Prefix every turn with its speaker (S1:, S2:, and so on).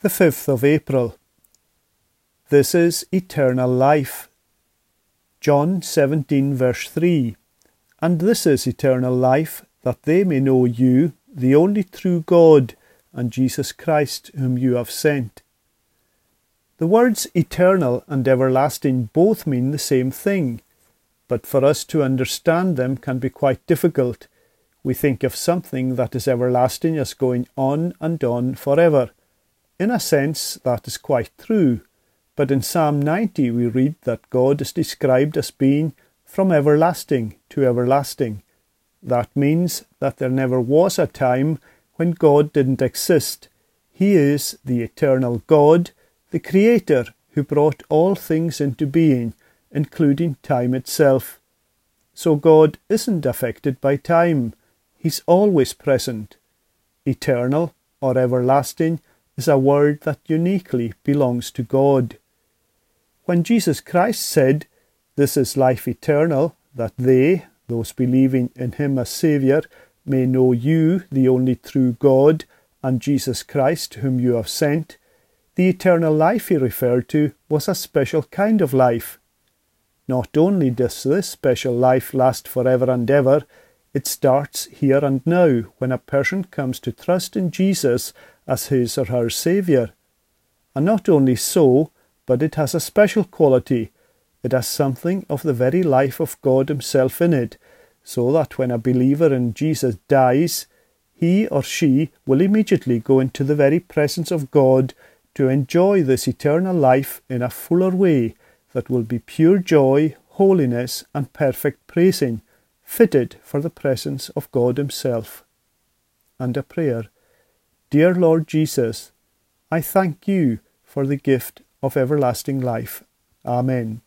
S1: the 5th of April. This is eternal life. John 17, verse 3. And this is eternal life, that they may know you, the only true God, and Jesus Christ, whom you have sent. The words eternal and everlasting both mean the same thing, but for us to understand them can be quite difficult. We think of something that is everlasting as going on and on forever. In a sense, that is quite true, but in Psalm 90 we read that God is described as being from everlasting to everlasting. That means that there never was a time when God didn't exist. He is the eternal God, the Creator, who brought all things into being, including time itself. So God isn't affected by time. He's always present. Eternal or everlasting is a word that uniquely belongs to God. When Jesus Christ said, This is life eternal, that they, those believing in him as Saviour, may know you, the only true God, and Jesus Christ, whom you have sent, the eternal life he referred to was a special kind of life. Not only does this special life last forever and ever, it starts here and now when a person comes to trust in Jesus as his or her Saviour. And not only so, but it has a special quality. It has something of the very life of God Himself in it, so that when a believer in Jesus dies, he or she will immediately go into the very presence of God to enjoy this eternal life in a fuller way that will be pure joy, holiness, and perfect praising, fitted for the presence of God Himself. And a prayer. Dear Lord Jesus, I thank you for the gift of everlasting life. Amen.